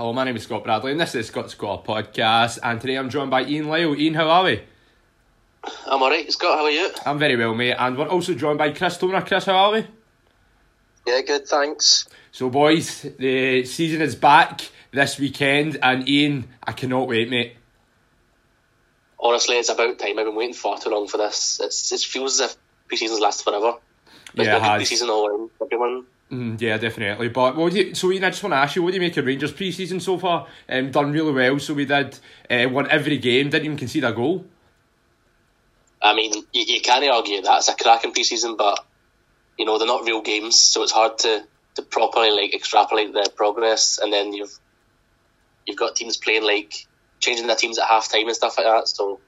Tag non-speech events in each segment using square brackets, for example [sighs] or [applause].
Hello, my name is Scott Bradley, and this is Scott Squad Podcast. And today I'm joined by Ian Lyle. Ian, how are we? I'm alright, Scott. How are you? I'm very well, mate. And we're also joined by Chris Toner. Chris, how are we? Yeah, good. Thanks. So, boys, the season is back this weekend, and Ian, I cannot wait, mate. Honestly, it's about time. I've been waiting far too long for this. It's, it feels as if pre-season's last forever. But Yeah, it it's been good has. pre-season all everyone. Mm, yeah, definitely. But what do you, so, Ian, I just want to ask you, what do you make of Rangers pre-season so far? Um, done really well. So we did uh, won every game, didn't even concede a goal. I mean, you, you can't argue that it's a cracking pre-season, but you know they're not real games, so it's hard to, to properly like extrapolate their progress. And then you've you've got teams playing like changing their teams at half time and stuff like that. So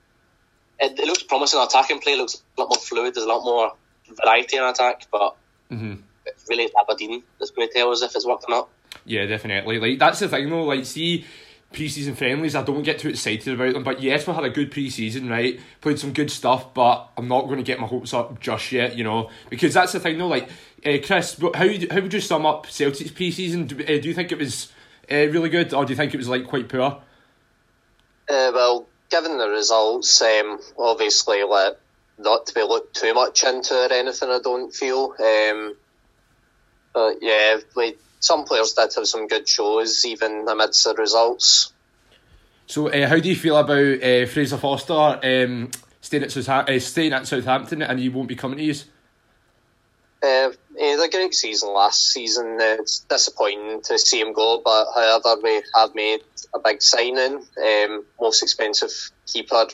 it, it looks promising. Our Attacking play looks a lot more fluid. There's a lot more variety in attack, but hmm it's really it's Aberdeen that's going to tell us if it's worked or not. Yeah, definitely. Like that's the thing though. Like, see, pre-season friendlies, I don't get too excited about them. But yes, we had a good pre-season, right? Played some good stuff, but I'm not going to get my hopes up just yet, you know, because that's the thing though. Like, uh, Chris, how how would you sum up Celtic's pre-season? Do, uh, do you think it was uh, really good, or do you think it was like quite poor? Uh, well, given the results, um, obviously, like, not to be looked too much into or anything, I don't feel. Um, but yeah, like, some players did have some good shows, even amidst the results. So, uh, how do you feel about uh, Fraser Forster um, staying at Southa- uh, staying at Southampton, and he won't be coming to you? Uh, he had a great season last season. It's disappointing to see him go, but however, we have made a big signing. Um, most expensive keeper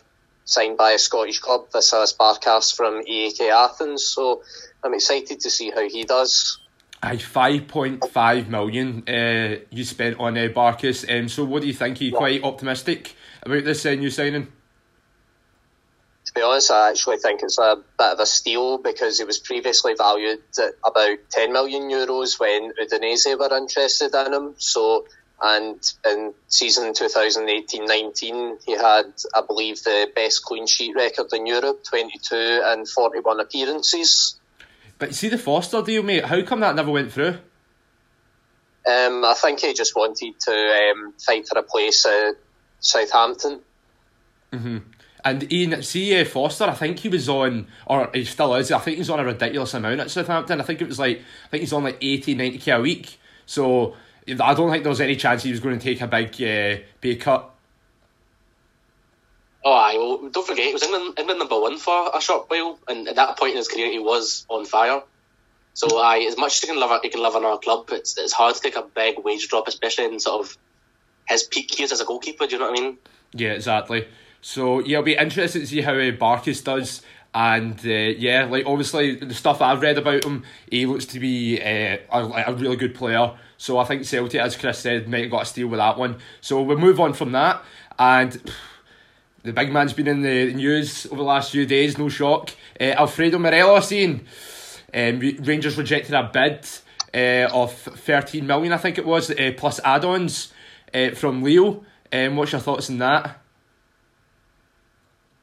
signed by a Scottish club, Vasilis Barkas from AEK Athens. So I'm excited to see how he does. Aye, five point five million uh, you spent on uh, Barkas. Um, so what do you think? Are you quite optimistic about this uh, new signing? To be honest, I actually think it's a bit of a steal because it was previously valued at about 10 million euros when Udinese were interested in him. So, and in season 2018-19, he had, I believe, the best clean sheet record in Europe, 22 and 41 appearances. But see the Forster deal, mate. How come that never went through? Um, I think he just wanted to um, fight for a place at Southampton. Mhm. And Ian, see uh, Forster. I think he was on, or he still is. I think he's on a ridiculous amount at Southampton. I think it was like, I think he's on like 80, 90 k a week. So I don't think there was any chance he was going to take a big uh, pay cut. Oh, aye. Well, don't forget, he was England, England number one for a short while, and at that point in his career, he was on fire. So, aye, as much as he can love, he can love another club, it's it's hard to take a big wage drop, especially in sort of his peak years as a goalkeeper. Do you know what I mean? Yeah, exactly. So yeah, it'll be interesting to see how uh, Barkas does. And uh, yeah, like obviously the stuff I've read about him, he looks to be uh, a, a really good player. So I think Celtic, as Chris said, might have got a steal with that one. So we'll move on from that. And the big man's been in the news over the last few days, no shock. Uh, Alfredo Morelos, Ian. Um, Rangers rejected a bid uh, of 13 million, I think it was, uh, plus add ons uh, from Lille. Um, what's your thoughts on that?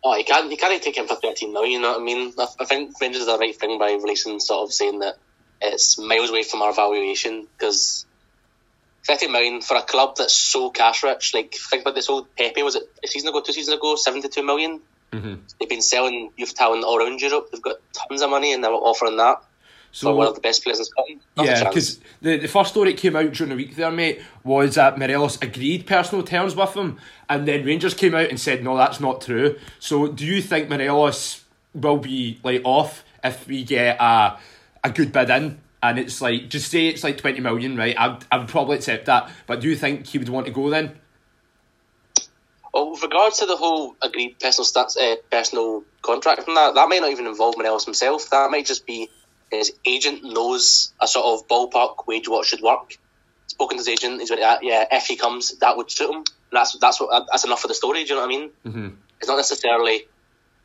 Oh, you can't you can't take him for thirteen million. You know what I mean? I, I think Rangers did the right thing by releasing sort of saying that it's miles away from our valuation because thirteen million for a club that's so cash rich. Like think about this old Pepe was it a season ago, two seasons ago, seventy two million. Mhm. They've been selling youth talent all around Europe. They've got tons of money and they're offering that So for one of the best players in Scotland. Not Yeah, because the, the first story that came out during the week there, mate, was that Morelos agreed personal terms with him, and then Rangers came out and said, no, that's not true. So do you think Morelos will be like off if we get a, a good bid in? And it's like, just say it's like 20 million, right? I, I would probably accept that. But do you think he would want to go then? Well, with regards to the whole agreed personal stats, uh, personal contract and that, that may not even involve Morelos himself. That might just be his agent knows a sort of ballpark wage what should work. Spoken to his agent, he's like, "Ah, yeah, if he comes, that would suit him. And that's that's what that's enough for the story. Do you know what I mean? Mm-hmm. It's not necessarily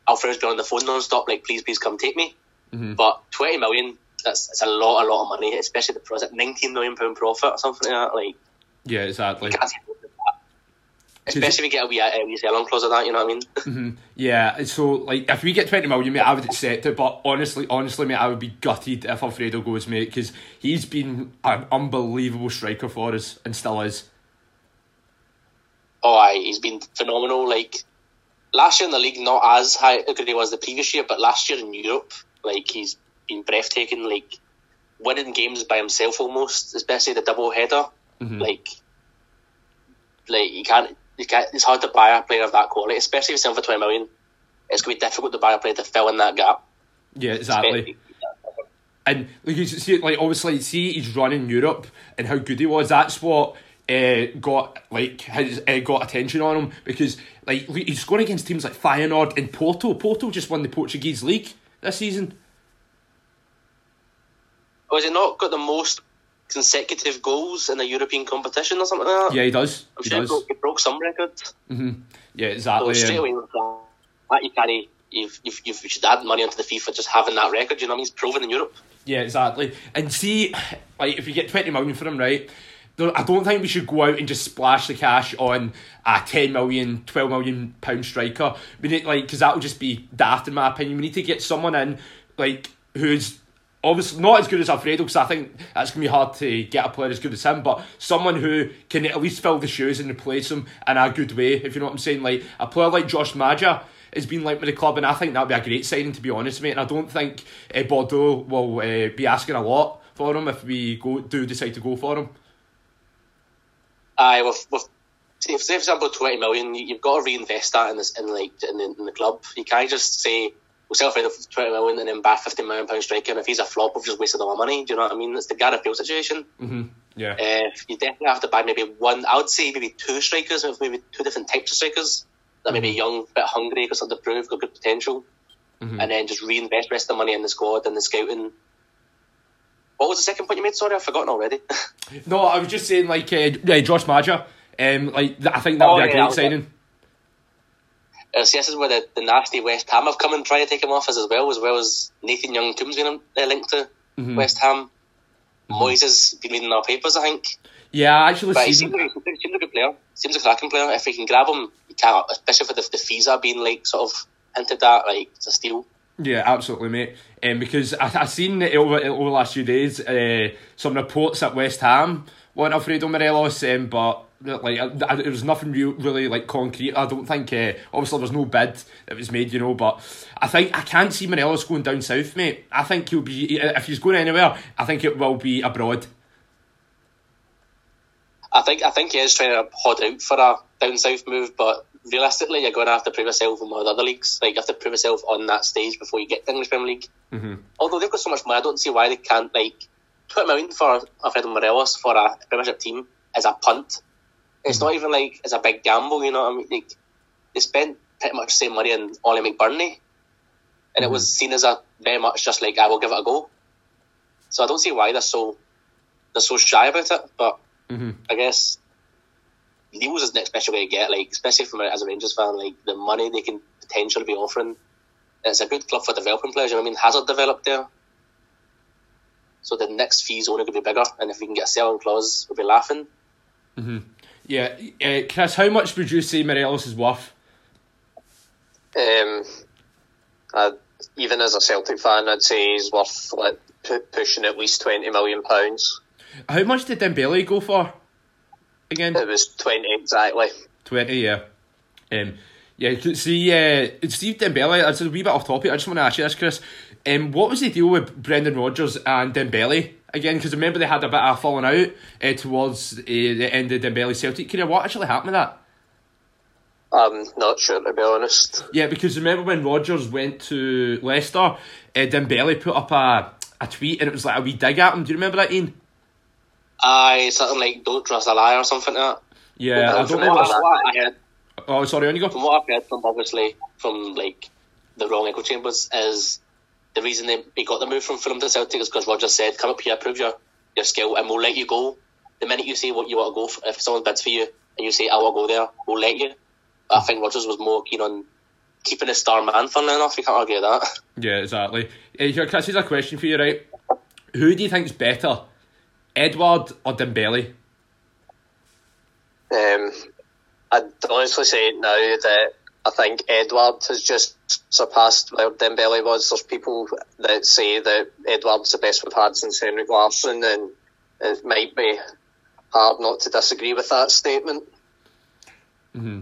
Alfred's been on the phone non-stop, like please, please come take me. Mhm. But twenty million, that's, that's a lot, a lot of money, especially the it nineteen million pound profit or something like that. Like Yeah, exactly. you can't say no to that. Especially if we get a wee, a wee sell-on clause of that, you know what I mean? [laughs] Mm-hmm. Yeah, so like if we get twenty million, mate, I would accept it. But honestly, honestly, mate, I would be gutted if Alfredo goes, mate, because he's been an unbelievable striker for us and still is. Oh, aye, he's been phenomenal. Like last year in the league, not as high good he was the previous year, but last year in Europe, like he's been breathtaking. Like winning games by himself almost, especially the double header. Mhm. Like, like you can't, you can't. It's hard to buy a player of that quality, especially if it's for twenty million. It's going to be difficult to buy a player to fill in that gap. Yeah, exactly. And like you see, like obviously, see he's running Europe and how good he was. That's what uh, got like his uh, got attention on him because like he's going against teams like Feyenoord and Porto. Porto just won the Portuguese league this season. Was he not got the most consecutive goals in a European competition or something like that? Yeah, he does. I'm He sure he broke, he broke some record. Yeah, So exactly. straight um, away with that, you carry, you've, you've, you should add money onto the FIFA just having that record. You know what I mean? He's proven in Europe. Yeah, exactly. And see, like if you get twenty million for him, right? I don't think we should go out and just splash the cash on a 10 million, 12 million pound striker. We need like because that will just be daft in my opinion. We need to get someone in like who's obviously not as good as Alfredo because I think that's gonna be hard to get a player as good as him. But someone who can at least fill the shoes and replace him in a good way. If you know what I'm saying, like a player like Josh Maja has been linked with the club, and I think that'd be a great signing to be honest, mate. And I don't think uh, Bordeaux will uh, be asking a lot for him if we go do decide to go for him. Aye, with, with say, for example twenty million, you, you've got to reinvest that in this in like in the, in the club. You can't just say we'll sell Fredo for twenty million and then buy 15 million pound striker. And if he's a flop, we've just wasted all our money. Do you know what I mean? It's the Gareth Bale situation. hmm Yeah. Uh, you definitely have to buy maybe one. I would say maybe two strikers, maybe two different types of strikers. That maybe young, bit hungry, got something to prove, got good potential, Mhm. and then just reinvest the rest of the money in the squad and the scouting. What was the second point you made? Sorry, I've forgotten already. [laughs] No, I was just saying like uh, Josh Maja. Um, like I think that would Oh, be a yeah, great signing. it. Uh, see, this is where the, the nasty West Ham have come and tried to take him off us as well, as well as Nathan Young Coombs being uh, linked to Mhm. West Ham. Moyes has been reading our papers, I think. Yeah, I actually But he seems, like, he seems a good player. Seems a cracking player. If we can grab him, you can't, especially for the, the fees are being like sort of hinted at, like it's a steal. Yeah, absolutely, mate. Um, because I I seen over over the last few days uh, some reports at West Ham want Alfredo Morelos, um, but like I, I, there was nothing real, really like concrete. I don't think. Uh, obviously, there was no bid that was made, you know. But I think I can't see Morelos going down south, mate. I think he'll be if he's going anywhere. I think it will be abroad. I think I think he is trying to hod out for a down south move, but realistically, you're going to have to prove yourself in one of the other leagues. Like you have to prove yourself on that stage before you get the English Premier League. Mm-hmm. Although they've got so much money, I don't see why they can't like put twenty million for Alfredo Morelos for a Premiership team as a punt. It's not even like it's a big gamble, you know what I mean? Like they spent pretty much the same money on Oli McBurnie, and it was seen as a very much just like I will give it a go. So I don't see why they're so they're so shy about it, but Mm-hmm. I guess Lille's is the next special way to get, like especially from a, as a Rangers fan, like the money they can potentially be offering. It's a good club for developing players. You know what I mean? Hazard developed there, so the next fee's only going to be bigger. And if we can get a selling clause, we'll be laughing. Yeah, uh, Chris, how much would you say Morelos is worth? Um, I, even as a Celtic fan, I'd say he's worth like pu- pushing at least twenty million pounds. How much did Dembele go for? Again, It was twenty exactly. twenty. Yeah. Um, yeah. See, uh, Steve Dembele. It's a wee bit off topic. I just want to ask you this, Chris. Um, what was the deal with Brendan Rodgers and Dembele again? Because remember they had a bit of a falling out uh, towards uh, the end of Dembele's Celtic career. What actually happened with that? I'm not sure to be honest. Yeah, because remember when Rodgers went to Leicester, uh, Dembele put up a a tweet and it was like a wee dig at him. Do you remember that, Ian? Aye, something like "Don't trust a lie" or something like that. Yeah, I don't know. what, What, what I heard, oh, sorry, on you go. from what I've heard from obviously from like the wrong echo chambers is the reason they, they got the move from Fulham to Celtic is because Roger said, "Come up here, prove your, your skill, and we'll let you go." The minute you say what you want to go, for, if someone bids for you and you say, "I want to go there," we'll let you. But I think Rodgers was more keen on keeping a star man. Funnily enough, you can't argue that. Yeah, exactly. Uh, here, Chris, here's a question for you, right? Who do you think's better, Edouard or Dembele? Um, I'd honestly say now that I think Edouard has just surpassed where Dembele was. There's people that say that Edouard's the best we've had since Henrik Larsson, and it might be hard not to disagree with that statement. Mm-hmm.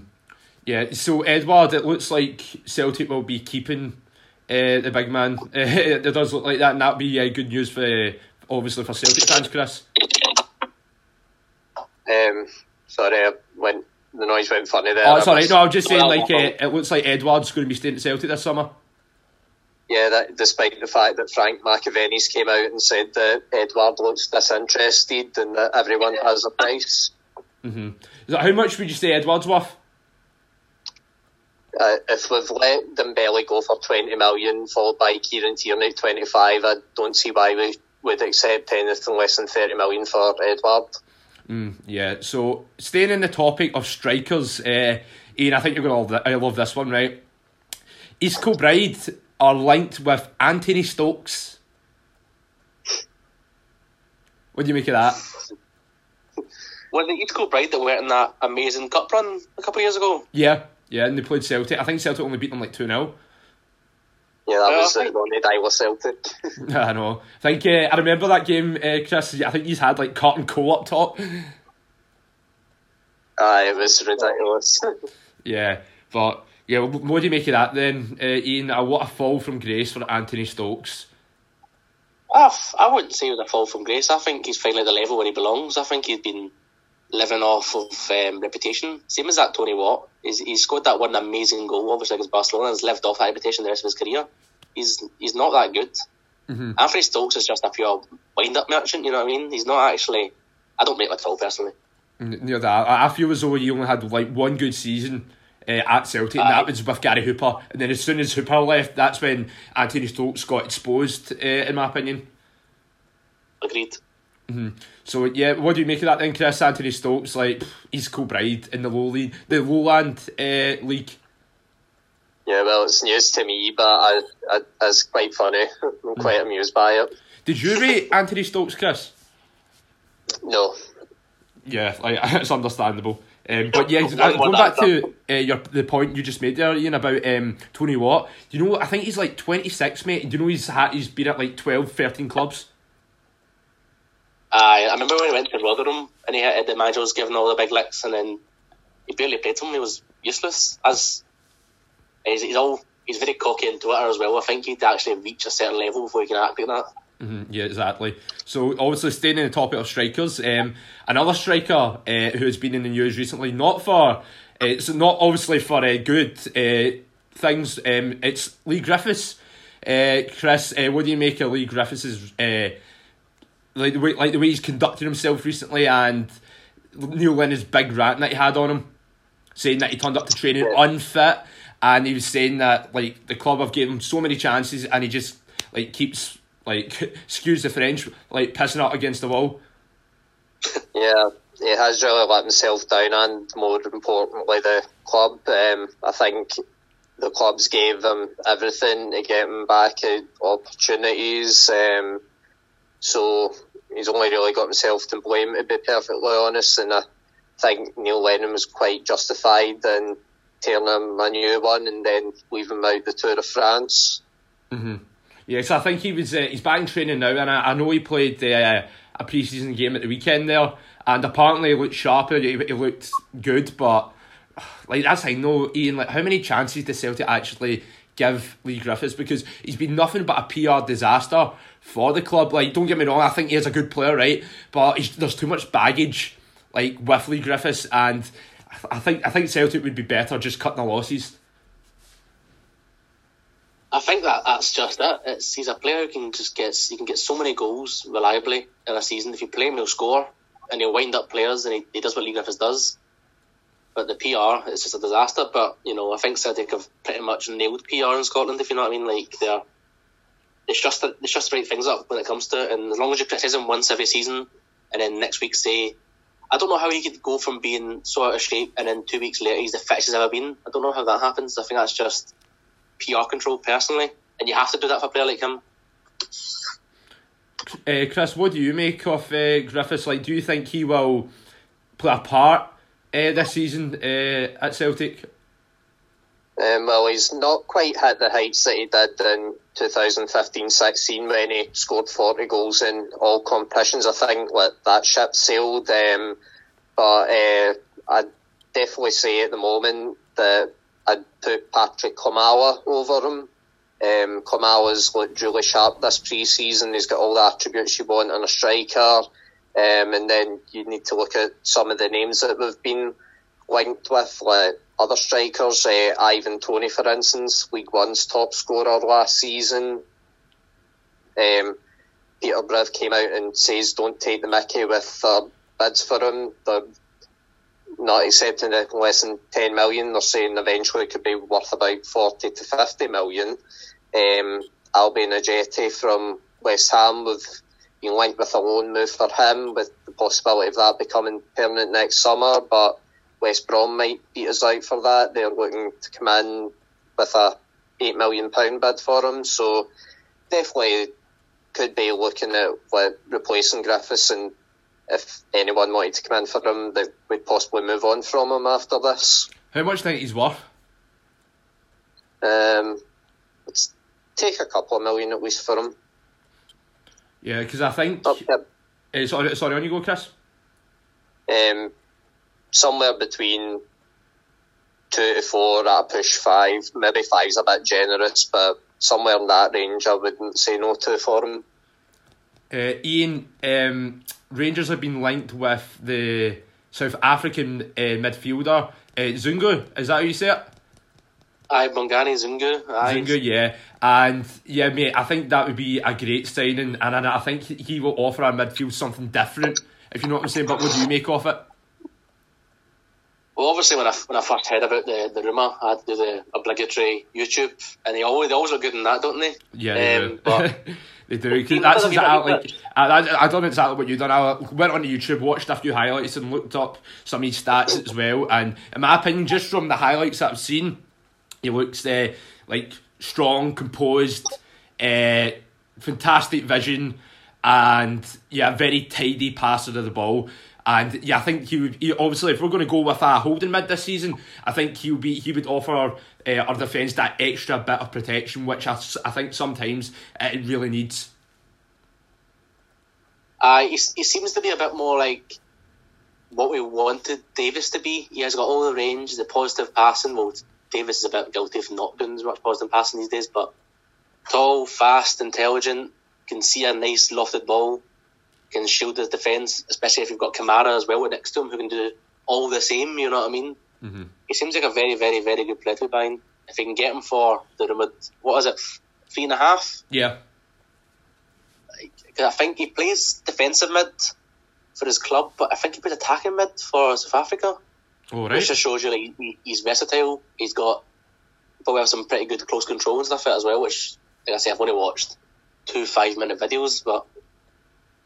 Yeah, so Edouard, it looks like Celtic will be keeping uh, the big man. Uh, [laughs] it does look like that, and that'd be uh, good news for obviously for Celtic fans, Chris. Um, sorry, when the noise went funny there. Oh, sorry, no, I was just saying like uh, it looks like Edouard's going to be staying at Celtic this summer. Yeah, that, despite the fact that Frank McAvenny's came out and said that Edouard looks disinterested and that everyone has a price. Mm-hmm. That, how much would you say Edouard's worth? Uh, if we've let Dembele go for 20 million, followed by Kieran Tierney 25, I don't see why we would accept anything less than 30 million for Edouard. Mm, yeah, so staying in the topic of strikers, uh, Ian, I think you're going to love, I love this one, right? East Kilbride are linked with Anthony Stokes. What do you make of that? Were the East Kilbride that went in that amazing cup run a couple of years ago? Yeah, yeah, and they played Celtic. I think Celtic only beat them like 2 0. Yeah, that was the Ronny Deila Celtic. [laughs] I know. I think uh, I remember that game, uh, Chris. I think he's had like cotton coal up top. Aye, it was ridiculous. [laughs] yeah, but yeah, what do you make of that then, uh, Ian? Uh, what a fall from grace for Anthony Stokes. Uh, I wouldn't say it was a fall from grace. I think he's finally at the level where he belongs. I think he's been living off of um, reputation. Same as that Tony Watt. He's, he's scored that one amazing goal, obviously against Barcelona, and has lived off that reputation the rest of his career. He's he's not that good. Mm-hmm. Anthony Stokes is just a pure wind-up merchant. You know what I mean? He's not actually. I don't rate him at all personally. Near that, I feel as though he only had like one good season. Uh, at Celtic, and that was with Gary Hooper. And then as soon as Hooper left, that's when Anthony Stokes got exposed, uh, in my opinion. Agreed. Mm-hmm. So yeah, what do you make of that then, Chris? Anthony Stokes, like he's Kilbride in the low league, the lowland uh, league. Yeah, well, it's news to me, but I, I, it's quite funny. [laughs] I'm quite amused by it. Did you rate Anthony Stokes, Chris? No. Yeah, like [laughs] it's understandable. Um, but yeah, going back to uh, your the point you just made there, Ian, about um, Tony Watt. Do you know? I think he's like twenty six, mate. Do you know he's had, he's been at like 12, 13 clubs. I remember when he went to Rotherham and he had the manager was giving all the big licks, and then he barely played him. He was useless. As he's, he's all he's very cocky on Twitter as well. I think he'd actually reach a certain level before he can act like that. Mm-hmm, yeah, exactly. So obviously staying in the topic of strikers, um, another striker uh, who has been in the news recently, not for uh, it's not obviously for uh, good uh, things. Um, it's Leigh Griffiths. Uh, Chris, uh, what do you make of Leigh Griffiths' uh, like the way like the way he's conducted himself recently and Neil Lennon's big rant that he had on him, saying that he turned up to training unfit and he was saying that like the club have given him so many chances and he just like keeps like [laughs] excuse the French like pissing up against the wall. Yeah, he has really let himself down, and more importantly, the club. Um, I think the clubs gave him everything to get him back opportunities. Um, so he's only really got himself to blame, to be perfectly honest. And I think Neil Lennon was quite justified in turning him a new one and then leaving him out the Tour of France. Mm-hmm. Yeah, so I think he was uh, he's back in training now, and I, I know he played uh, a pre-season game at the weekend there, and apparently he looked sharper, he, he looked good, but [sighs] like that's I know Ian. Like how many chances does Celtic actually give Leigh Griffiths? Because he's been nothing but a PR disaster for the club. Like don't get me wrong, I think he is a good player, right? But there's too much baggage like with Leigh Griffiths, and I think I think Celtic would be better just cutting the losses. I think that that's just it. It's he's a player who can just get he can get so many goals reliably in a season. If you play him, he'll score and he'll wind up players, and he, he does what Leigh Griffiths does. But the PR is just a disaster. But you know, I think Celtic have pretty much nailed PR in Scotland. If you know what I mean, like they're it's just it's just right things up when it comes to it. And as long as you criticise him once every season, and then next week say, I don't know how he could go from being so out of shape, and then two weeks later he's the fittest he's ever been. I don't know how that happens. I think that's just PR control personally, and you have to do that for a player like him. Uh, Chris, what do you make of uh, Griffiths? Like, do you think he will play a part uh, this season at Celtic? Um, well, he's not quite hit the heights that he did in 2015-16 when he scored 40 goals in all competitions. I think that, that ship sailed, um, but uh, I definitely say at the moment that I'd put Patrick Klimala over him. Um, Klimala's looked really sharp this pre-season. He's got all the attributes you want in a striker. Um, and then you need to look at some of the names that we've been linked with, like other strikers. Uh, Ivan Toney, for instance, League One's top scorer last season. Um, Peterborough came out and says don't take the mickey with uh, bids for him. They're not accepting it less than 10 million. They're saying eventually it could be worth about 40 to 50 million. Um, Albian Ajeti from West Ham with linked with a loan move for him with the possibility of that becoming permanent next summer, but West Brom might beat us out for that. They're looking to come in with a eight million pound bid for him, so definitely could be looking at like, replacing Griffiths and if anyone wanted to come in for him, they would possibly move on from him after this. How much do you think he's worth? Um, let's take a couple of million at least for him. Yeah, because I think. Uh, sorry, sorry, on you go, Chris. Um, somewhere between two to four at a push five. Maybe five's a bit generous, but somewhere in that range, I wouldn't say no to for him. Uh, Ian, um, Rangers have been linked with the South African uh, midfielder uh, Zungu. Is that how you say it? Aye, Bongani Zungu. Aye. Zungu, yeah. And yeah, mate, I think that would be a great signing, and I, I think he will offer our midfield something different, if you know what I'm saying. But what do you make of it? Well, obviously, when I when I first heard about the the rumor, I had to do the obligatory YouTube, and they always they always look good in that, don't they? Yeah, they Um, do. but [laughs] they do. 'cause that's exactly like I, I, I done exactly what you've done. I went on YouTube, watched a few highlights, and looked up some of his stats as well. And in my opinion, just from the highlights that I've seen, he looks uh, like strong, composed, uh, fantastic vision, and yeah, very tidy passer of the ball. And yeah, I think he would. He, obviously, if we're going to go with a holding mid this season, I think he would be. He would offer uh, our defence that extra bit of protection, which I think sometimes it really needs. uh, he, he seems to be a bit more like what we wanted Davis to be. He has got all the range, the positive passing. Well, Davis is a bit guilty of not doing as much positive passing these days, but tall, fast, intelligent, can see a nice lofted ball, can shield his defence, especially if you've got Kamara as well next to him who can do all the same, you know what I mean? Mm-hmm. He seems like a very, very, very good player to buy. If you can get him for the rumored, what is it, three and a half? Yeah, Because I think he plays defensive mid for his club, but I think he plays attacking mid for South Africa, all which just shows you like he, he's versatile. He's got probably have some pretty good close control and stuff as well. Which, like I say, I've only watched two five minute videos, but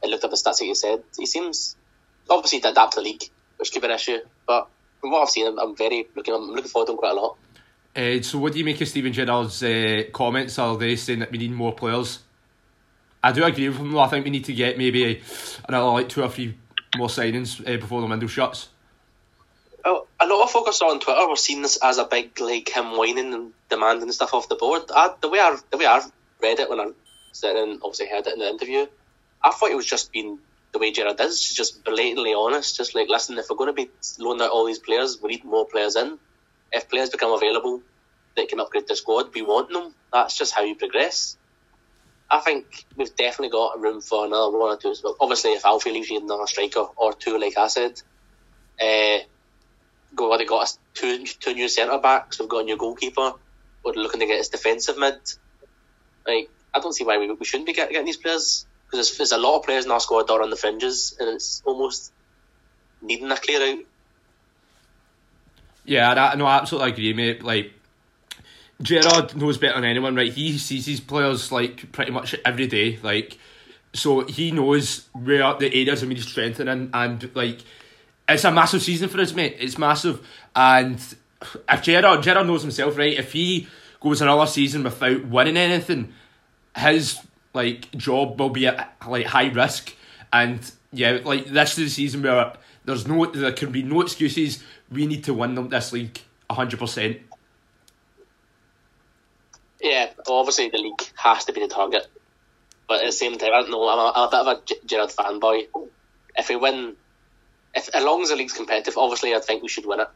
I looked up the stats that he said. He seems obviously to adapt to the league, which could be an issue, but. From what I've seen, I'm, I'm very looking. I'm looking forward to him quite a lot. Uh, so, what do you make of Steven Gerrard's uh, comments the other day saying that we need more players? I do agree with him though. I think we need to get maybe another like two or three more signings uh, before the window shuts. Well, a lot of focus on Twitter were seeing this as a big like him whining and demanding stuff off the board. I, the way I the way I read it when I said and obviously heard it in the interview, I thought it was just being the way Gerrard is, just blatantly honest. Just like, listen, if we're going to be loaning out all these players, we need more players in. If players become available that can upgrade the squad, we want them. That's just how you progress. I think we've definitely got room for another one or two. Obviously, if Alfie leaves, you need another striker or two, like I said. Uh, go already got us two two new centre backs. We've got a new goalkeeper. We're looking to get his defensive mid. Like I don't see why we, we shouldn't be get, getting these players because there's, there's a lot of players in our squad that are on the fringes, and it's almost needing a clear out. Yeah, I, no, I absolutely agree, mate. Like Gerrard knows better than anyone, right? He sees his players like pretty much every day, like so he knows where the areas we need strengthening, and like it's a massive season for us, mate. It's massive, and if Gerrard Gerrard knows himself, right? If he goes another season without winning anything, his like job will be at like high risk, and yeah, like this is the season where there's no there can be no excuses. We need to win them this league hundred percent. Yeah, obviously the league has to be the target, but at the same time, I don't know. I'm a, I'm a bit of a Gerrard fanboy. If we win, if as long as the league's competitive, obviously I think we should win it.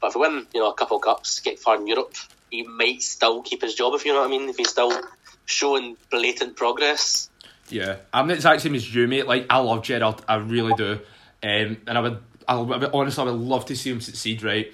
But if we win, you know, a couple cups, get far in Europe, he might still keep his job. If you know what I mean, if he's still showing blatant progress. Yeah, I'm the exact same as you, mate. Like I love Gerrard, I really do, um, and I would, I would honestly, I would love to see him succeed, right?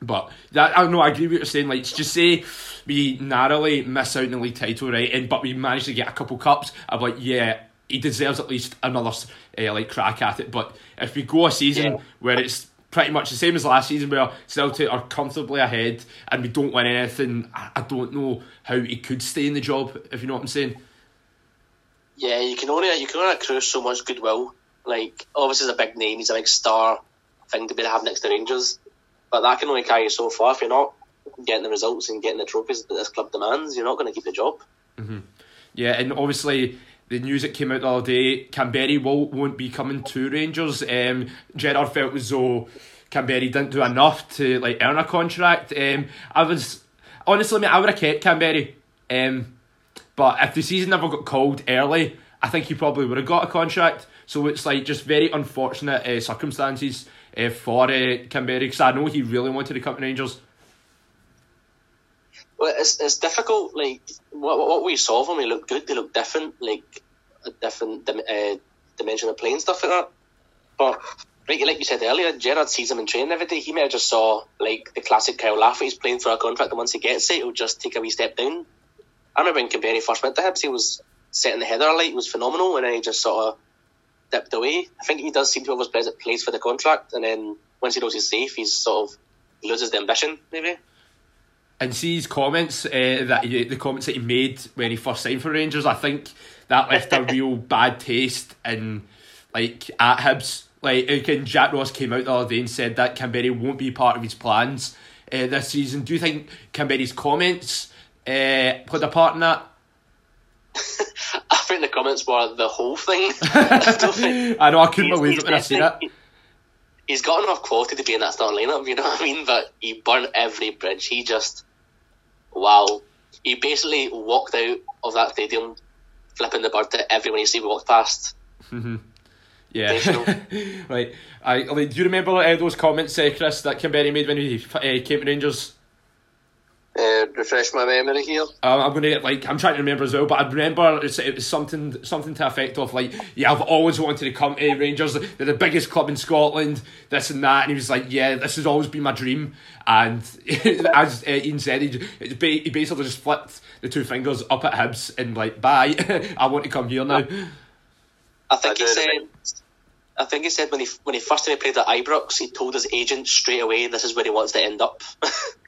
But that I don't know I agree with what you're saying. Like just say we narrowly miss out in the league title, right? And but we managed to get a couple cups. I'm like, yeah, he deserves at least another uh, like crack at it. But if we go a season Yeah. where it's pretty much the same as last season, where Celtic are comfortably ahead and we don't win anything, I, I don't know how he could stay in the job. If you know what I'm saying. Yeah, you can only you can only accrue so much goodwill. Like obviously, he's a big name, he's a big star thing to be to have next to Rangers, but that can only carry you so far. If you're not getting the results and getting the trophies that this club demands, you're not going to keep the job. Mm-hmm. Yeah, and obviously the news that came out the other day, Kamberi will, won't be coming to Rangers. Um, Gerrard felt as though Kamberi didn't do enough to like earn a contract. Um, I was honestly, mate, I would have kept Kamberi. Um, but if the season never got called early, I think he probably would have got a contract. So it's like just very unfortunate uh, circumstances uh, for uh, because I know he really wanted to come to Rangers. Well, it's it's difficult. Like what what we saw of him, he looked good. They looked different, like a different dim- uh, dimension of playing stuff like that. But right, like you said earlier, Gerrard sees him in training every day. He may have just saw like the classic Kyle Laffy. He's playing for a contract, and once he gets it, he'll just take a wee step down. I remember when Kamberi first went to Hibs, he was setting the header light, was phenomenal, and then he just sort of dipped away. I think he does seem to present place for the contract, and then once he knows he's safe, he's sort of he loses the ambition, maybe. and see his comments uh, that he, the comments that he made when he first signed for Rangers, I think that left a real bad taste in like at Hibs. Like again, Jack Ross came out the other day and said that Kamberi won't be part of his plans uh, this season. Do you think Kamberi's comments uh, played a part in that? [laughs] I think the comments were the whole thing. [laughs] I I know I couldn't believe it when I seen it. definitely- He's got enough quality to be in that starting lineup, you know what I mean? But he burnt every bridge. He just, wow. He basically walked out of that stadium flipping the bird to everyone you see walk past. Yeah, Definitely. [laughs] right. I, do you remember uh, those comments, uh, Chris, that Kamberi made when he uh, came to Rangers? Uh, refresh my memory here. Um, I'm gonna get like I'm trying to remember as well, but I remember it's, it was something something to effect of like, yeah, I've always wanted to come to Rangers. They're the biggest club in Scotland. This and that, and he was like, yeah, this has always been my dream. And [laughs] as uh, Ian said, he, he basically just flipped the two fingers up at Hibs and like, bye, [laughs] I want to come here now. I think I he said. remember. I think he said when he when he first time he played at Ibrox, he told his agent straight away this is where he wants to end up. [laughs]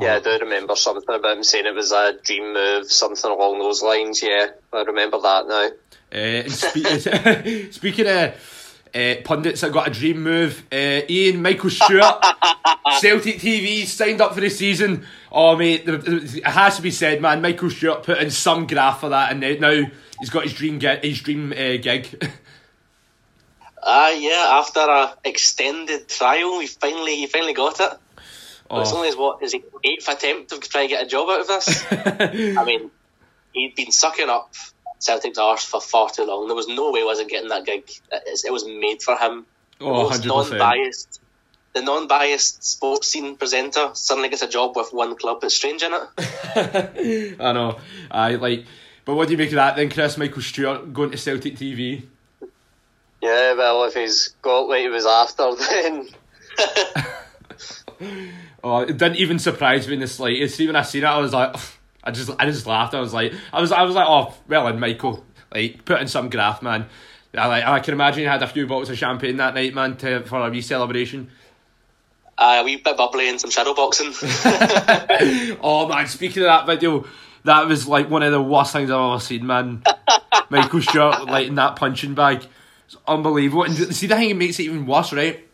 Yeah, I do remember something about him saying it was a dream move, something along those lines. Yeah, I remember that now. Uh, spe- [laughs] speaking of uh, pundits that got a dream move, uh, Ian Michael Stewart, [laughs] Celtic TV signed up for the season. Oh mate, it has to be said, man. Michael Stewart put in some graph for that, and now, he's got his dream gig. His dream uh, gig. [laughs] Ah, yeah. After a extended trial, he finally he finally got it. But It's Oh. only his what is he eighth attempt to try and get a job out of this. [laughs] I mean, he'd been sucking up Celtic's arse for far too long. There was no way he wasn't getting that gig. It, it was made for him. Oh, the Oh, most 100%. non-biased, the non-biased sports scene presenter suddenly gets a job with one club. It's strange, isn't it? [laughs] I know. I like. But what do you make of that then, Chris? Michael Stewart going to Celtic TV. Yeah, well, if he's got what he was after, [laughs] then Oh, it didn't even surprise me in the slightest. See, when I seen it, I was like, I just, I just laughed. I was like, I was, I was like, oh, well, and Michael, like, put in some graph, man. I like, I can imagine he had a few bottles of champagne that night, man, to for a wee celebration. Uh, a wee bit bubbly and some shadow boxing. [laughs] [laughs] Oh man, speaking of that video, that was like one of the worst things I've ever seen, man. Michael Stewart like in that punching bag. It's unbelievable. And see the thing that makes it even worse, right?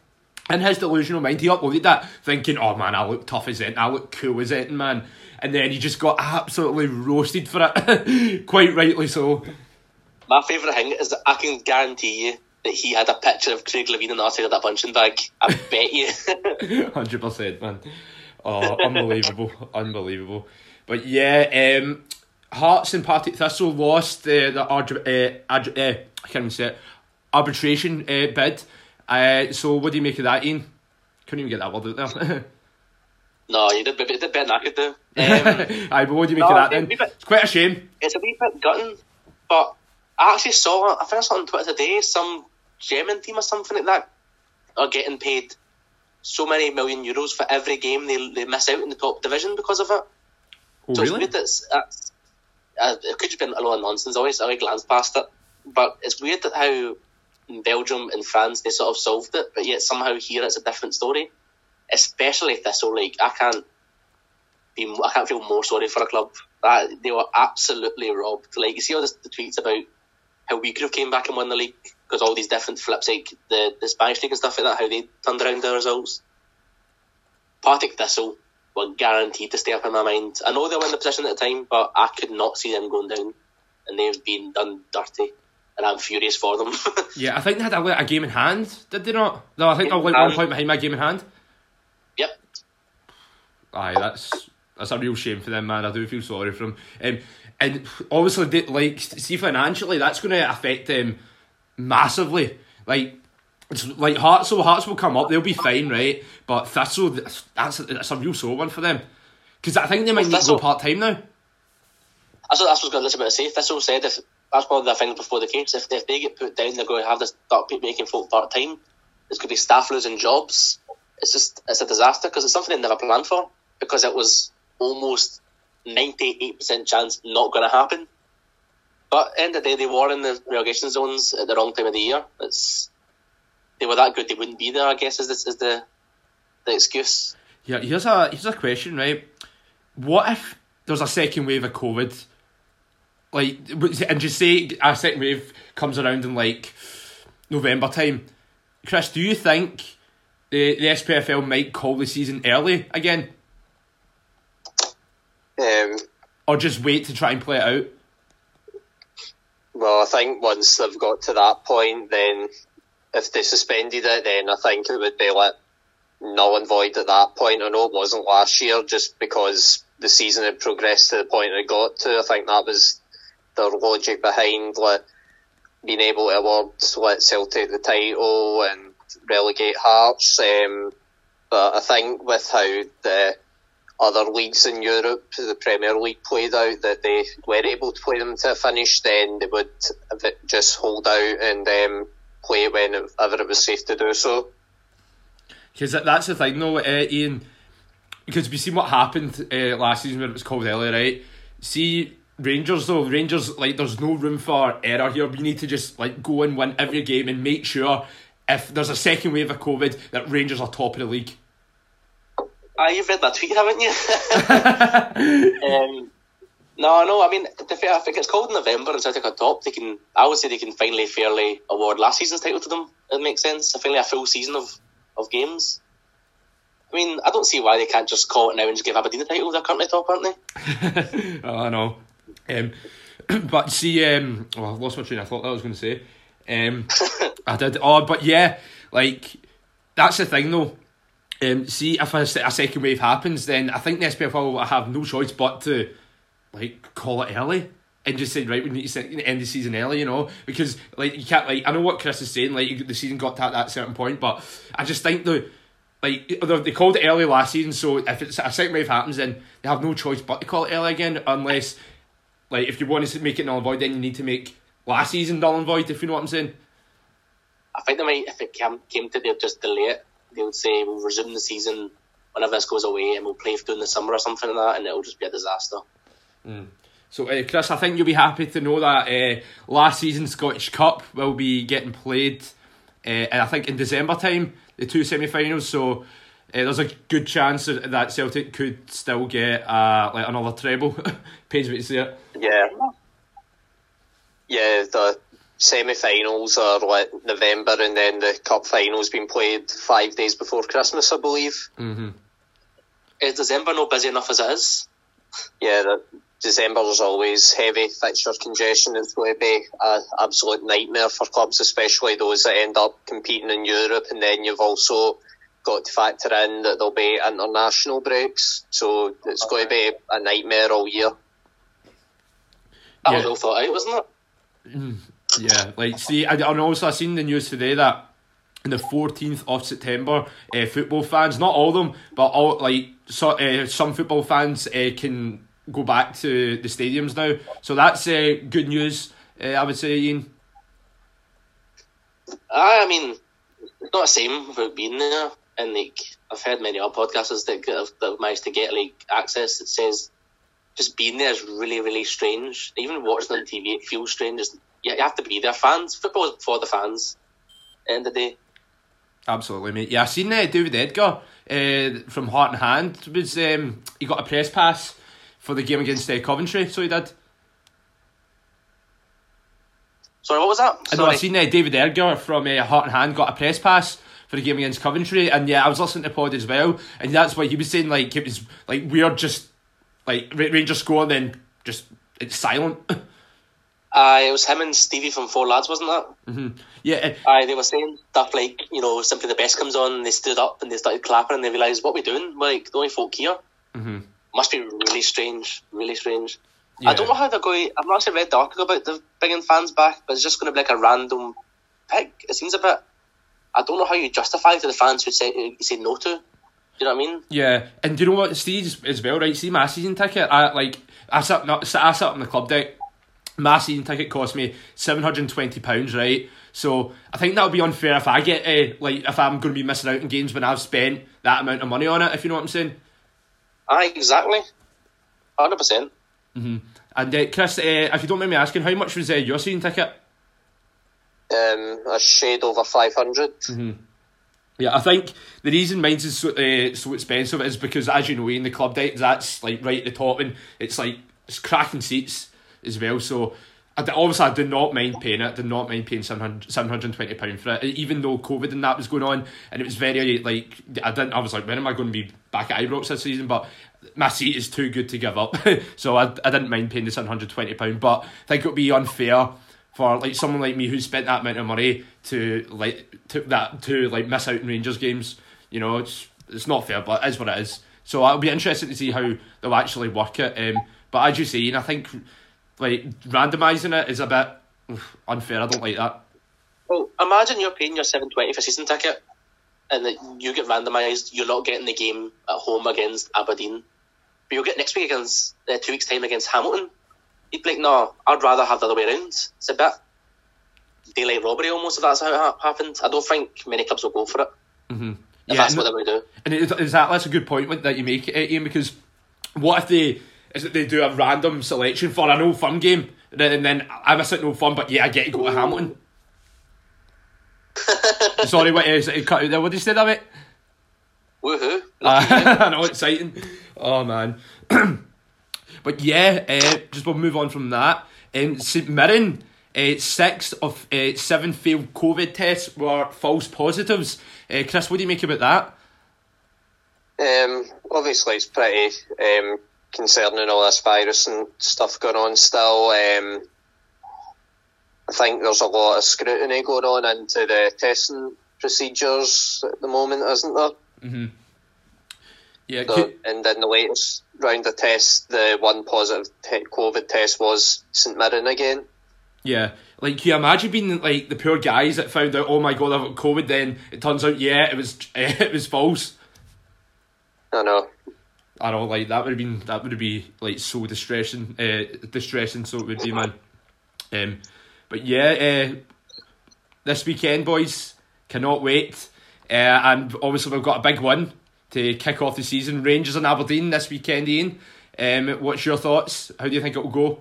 In his delusional mind, he uploaded that thinking, Oh man, I look tough as it, I look cool as it, man. And then he just got absolutely roasted for it. [laughs] Quite rightly so. My favourite thing is that I can guarantee you that he had a picture of Craig Levein on the outside of that punching bag. I [laughs] bet you. [laughs] Hundred percent, man. Oh, unbelievable, unbelievable. But yeah, um, Hearts and Partick Thistle lost uh, the uh, uh, I can't even say it, arbitration uh, bid. Uh, so what do you make of that, Ian? Couldn't even get that word out there. [laughs] No, you did, you did better than I could do. [laughs] Um, Aye, but what do you make no, of that it's then? bit- It's quite a shame. it's a wee bit gutting, but I actually saw, I think I saw on Twitter today, some German team or something like that are getting paid so many million euros for every game they, they miss out in the top division because of it. Oh, so it's really? weird that it's, uh, it could just been a lot of nonsense. I always I glance past it, but it's weird that how in Belgium and France they sort of solved it, but yet somehow here it's a different story. Especially Thistle, like I can't be, I can't feel more sorry for a club. That they were absolutely robbed. Like you see all this, the tweets about how we could have came back and won the league because all these different flips, like the the Spanish league and stuff like that, how they turned around their results. Partick Thistle were guaranteed to stay up in my mind. I know they were in the position at the time, but I could not see them going down, and they've been done dirty, and I'm furious for them. [laughs] Yeah, I think they had a, a game in hand, did they not? No, I think they were like Um, one point behind my game in hand. yep. Aye, that's that's a real shame for them, man. I do feel sorry for them. Um, and obviously, they, like, see financially, that's going to affect them massively. Like, it's like Hearts, so Hearts will come up, they'll be fine, right? But Thistle, that's that's a, that's a real sore one for them because I think they might Well, need to go part time now. That's what, that's what I was going to say. Thistle said if that's one of the things before the case. If, if they get put down, they're going to have to start making folk part time. There's going to be staff losing jobs. It's just it's a disaster because it's something they never planned for because it was almost ninety eight percent chance not going to happen. But end of the day, they were in the relegation zones at the wrong time of the year. It's they were that good they wouldn't be there. I guess is is the the excuse. Yeah, here's a here's a question, right? What if there's a second wave of COVID? Like, and just say a second wave comes around in like November time. Chris, do you think the the SPFL might call the season early again, Um, or just wait to try and play it out? well, I think once they've got to that point, then if they suspended it, then I think it would be like null and void at that point. I know it wasn't last year just because the season had progressed to the point it got to. I think that was their logic behind like being able to award like Celtic the title and relegate Hearts. Um, but I think with how the other leagues in Europe, the Premier League played out, that they were able to play them to a finish, then they would just hold out and um, play whenever it was safe to do so. Because that's the thing, though, uh, Ian. Because we seen what happened uh, last season when it was called early, right? See Rangers though, Rangers like there's no room for error here. We need to just like go and win every game and make sure if there's a second wave of COVID that Rangers are top of the league. Ah, you've read my tweet, haven't you? [laughs] um, no, no. I mean, to be fair, if it gets cold in November and Celtic are top, they can. I would say they can finally fairly award last season's title to them. It makes sense. Finally, a full season of, of games. I mean, I don't see why they can't just call it now and just give Aberdeen the title. They're currently top, aren't they? [laughs] oh, I know. Um, [clears throat] but see, um, oh, I lost my train I thought. That I was going to say. Um, [laughs] I did. Oh, but yeah, like that's the thing though. Um, see, if a, a second wave happens, then I think the SPFL will have no choice but to like call it early and just say right, we need to end the season early, you know, because like you can't like I know what Chris is saying, like the season got to that certain point, but I just think the like they they called it early last season, so if it's a second wave happens, then they have no choice but to call it early again, unless like if you want to make it null and void, then you need to make last season null and void. If you know what I'm saying. I think they might, if it came, came to, they'd just delay it. They would say we'll resume the season whenever this goes away, and we'll play during the summer or something like that, and it'll just be a disaster. So, uh, Chris, I think you'll be happy to know that uh, last season's Scottish Cup will be getting played, uh, I think in December time, the two semi-finals. So, uh, there's a good chance that that Celtic could still get uh, like another treble. Pains me to say it. Yeah. Yeah, the semi-finals are like November, and then the cup finals being played five days before Christmas, I believe. Is December not busy enough as it is? Yeah, the December is always heavy fixture congestion. It's going to be an absolute nightmare for clubs, especially those that end up competing in Europe. And then you've also got to factor in that there'll be international breaks, so it's going to be a nightmare all year. That Yeah. was all thought out, wasn't it? Yeah, like see, I, and also I seen the news today that on the 14th of September. Uh, football fans, not all of them, but all like so, uh, some football fans uh, can go back to the stadiums now. So that's uh, good news, uh, I would say, Ian. I mean, it's not the same without being there. And like I've heard many other podcasters that have, that have managed to get like access that says just being there is really really strange. Even watching on TV, it feels strange. Just, you have to be there. Fans, football is for the fans. End of the day. Absolutely, mate. Yeah, I seen uh, David Edgar uh, from Heart and Hand was um, he got a press pass for the game against uh, Coventry, so he did. Sorry, what was that? I know I seen uh, David Edgar from uh, Heart and Hand got a press pass for the game against Coventry, and yeah, I was listening to Pod as well, and that's why he was saying like it was like we're just like Rangers score and then just it's silent. [laughs] Uh, it was him and Stevie from Four Lads, wasn't that? Mm-hmm. Yeah. Aye, they were saying stuff like, you know, simply the best comes on, and they stood up and they started clapping, and they realised, what are we doing? We're like, the only folk here. Mm-hmm. Must be really strange, really strange. Yeah. I don't know how they're going. I've not actually read the article about the bringing fans back, but it's just going to be like a random pick. It seems a bit. I don't know how you justify to the fans who say you say no to. Do you know what I mean? Yeah, and do you know what, Steve as well, right? See my season ticket. I like I sat not I sat on the club deck my season ticket cost me seven hundred and twenty pounds, right? So I think that would be unfair if I get uh, like if I'm going to be missing out on games when I've spent that amount of money on it. If you know what I'm saying. Aye, exactly. Hundred percent. Mm-hmm. And uh, Chris, uh, if you don't mind me asking, how much was uh, your season ticket? Um, a shade over five hundred. Mm-hmm. Yeah, I think the reason mine's is so, uh, so expensive is because, as you know, in the club deck, that's like right at the top, and it's like it's cracking seats as well. So I, obviously, I did not mind paying it. Did not mind paying seven hundred and twenty pound for it, even though COVID and that was going on, and it was very like I didn't. I was like, when am I going to be back at Ibrox this season? But my seat is too good to give up, [laughs] so I, I didn't mind paying the seven hundred twenty pound. But I think it would be unfair for like someone like me who spent that amount of money to like to that to like miss out on Rangers games. You know, it's it's not fair, but it is what it is. So I'll be interested to see how they'll actually work it. Um, but as you say, and I think like randomising it is a bit unfair. I don't like that. Well, imagine you're paying your seven twenty for season ticket, and that you get randomised. You're not getting the game at home against Aberdeen, but you'll get next week against uh, two weeks time against Hamilton. You'd be like, no, I'd rather have the other way around. It's a bit daylight robbery almost if that's how it ha- happened. I don't think many clubs will go for it. Mm-hmm. If yeah, that's what they would do. And is that that's a good point that you make, Ian, because what if they is that they do a random selection for an Old Firm game, and then I miss it no fun, but yeah, I get to go to Hamilton. [laughs] Sorry, what is it? Cut out there. What did you say, that mate? Woohoo! Uh, [laughs] I know, exciting. Oh man. [clears throat] but yeah, uh, just we'll move on from that. Um, St Mirren, uh, six of uh, seven failed COVID tests were false positives. Uh, Chris, what do you make about that? Um, obviously, it's pretty um, concerning all this virus and stuff going on still. Um, I think there's a lot of scrutiny going on into the testing procedures at the moment, isn't there? Mm-hmm. Yeah, so, and then the latest round of tests, the one positive te- COVID test was St Mirren again. Yeah, like can you imagine being like the poor guys that found out, oh my god, I've got COVID. Then it turns out, yeah, it was [laughs] it was false. I know. I know, like that would have been that would be like so distressing, uh, distressing. So it would be, man. Um, but yeah, uh, this weekend, boys, cannot wait. Uh, and obviously we've got a big one to kick off the season. Rangers and Aberdeen this weekend, Ian. Um, what's your thoughts? How do you think it will go?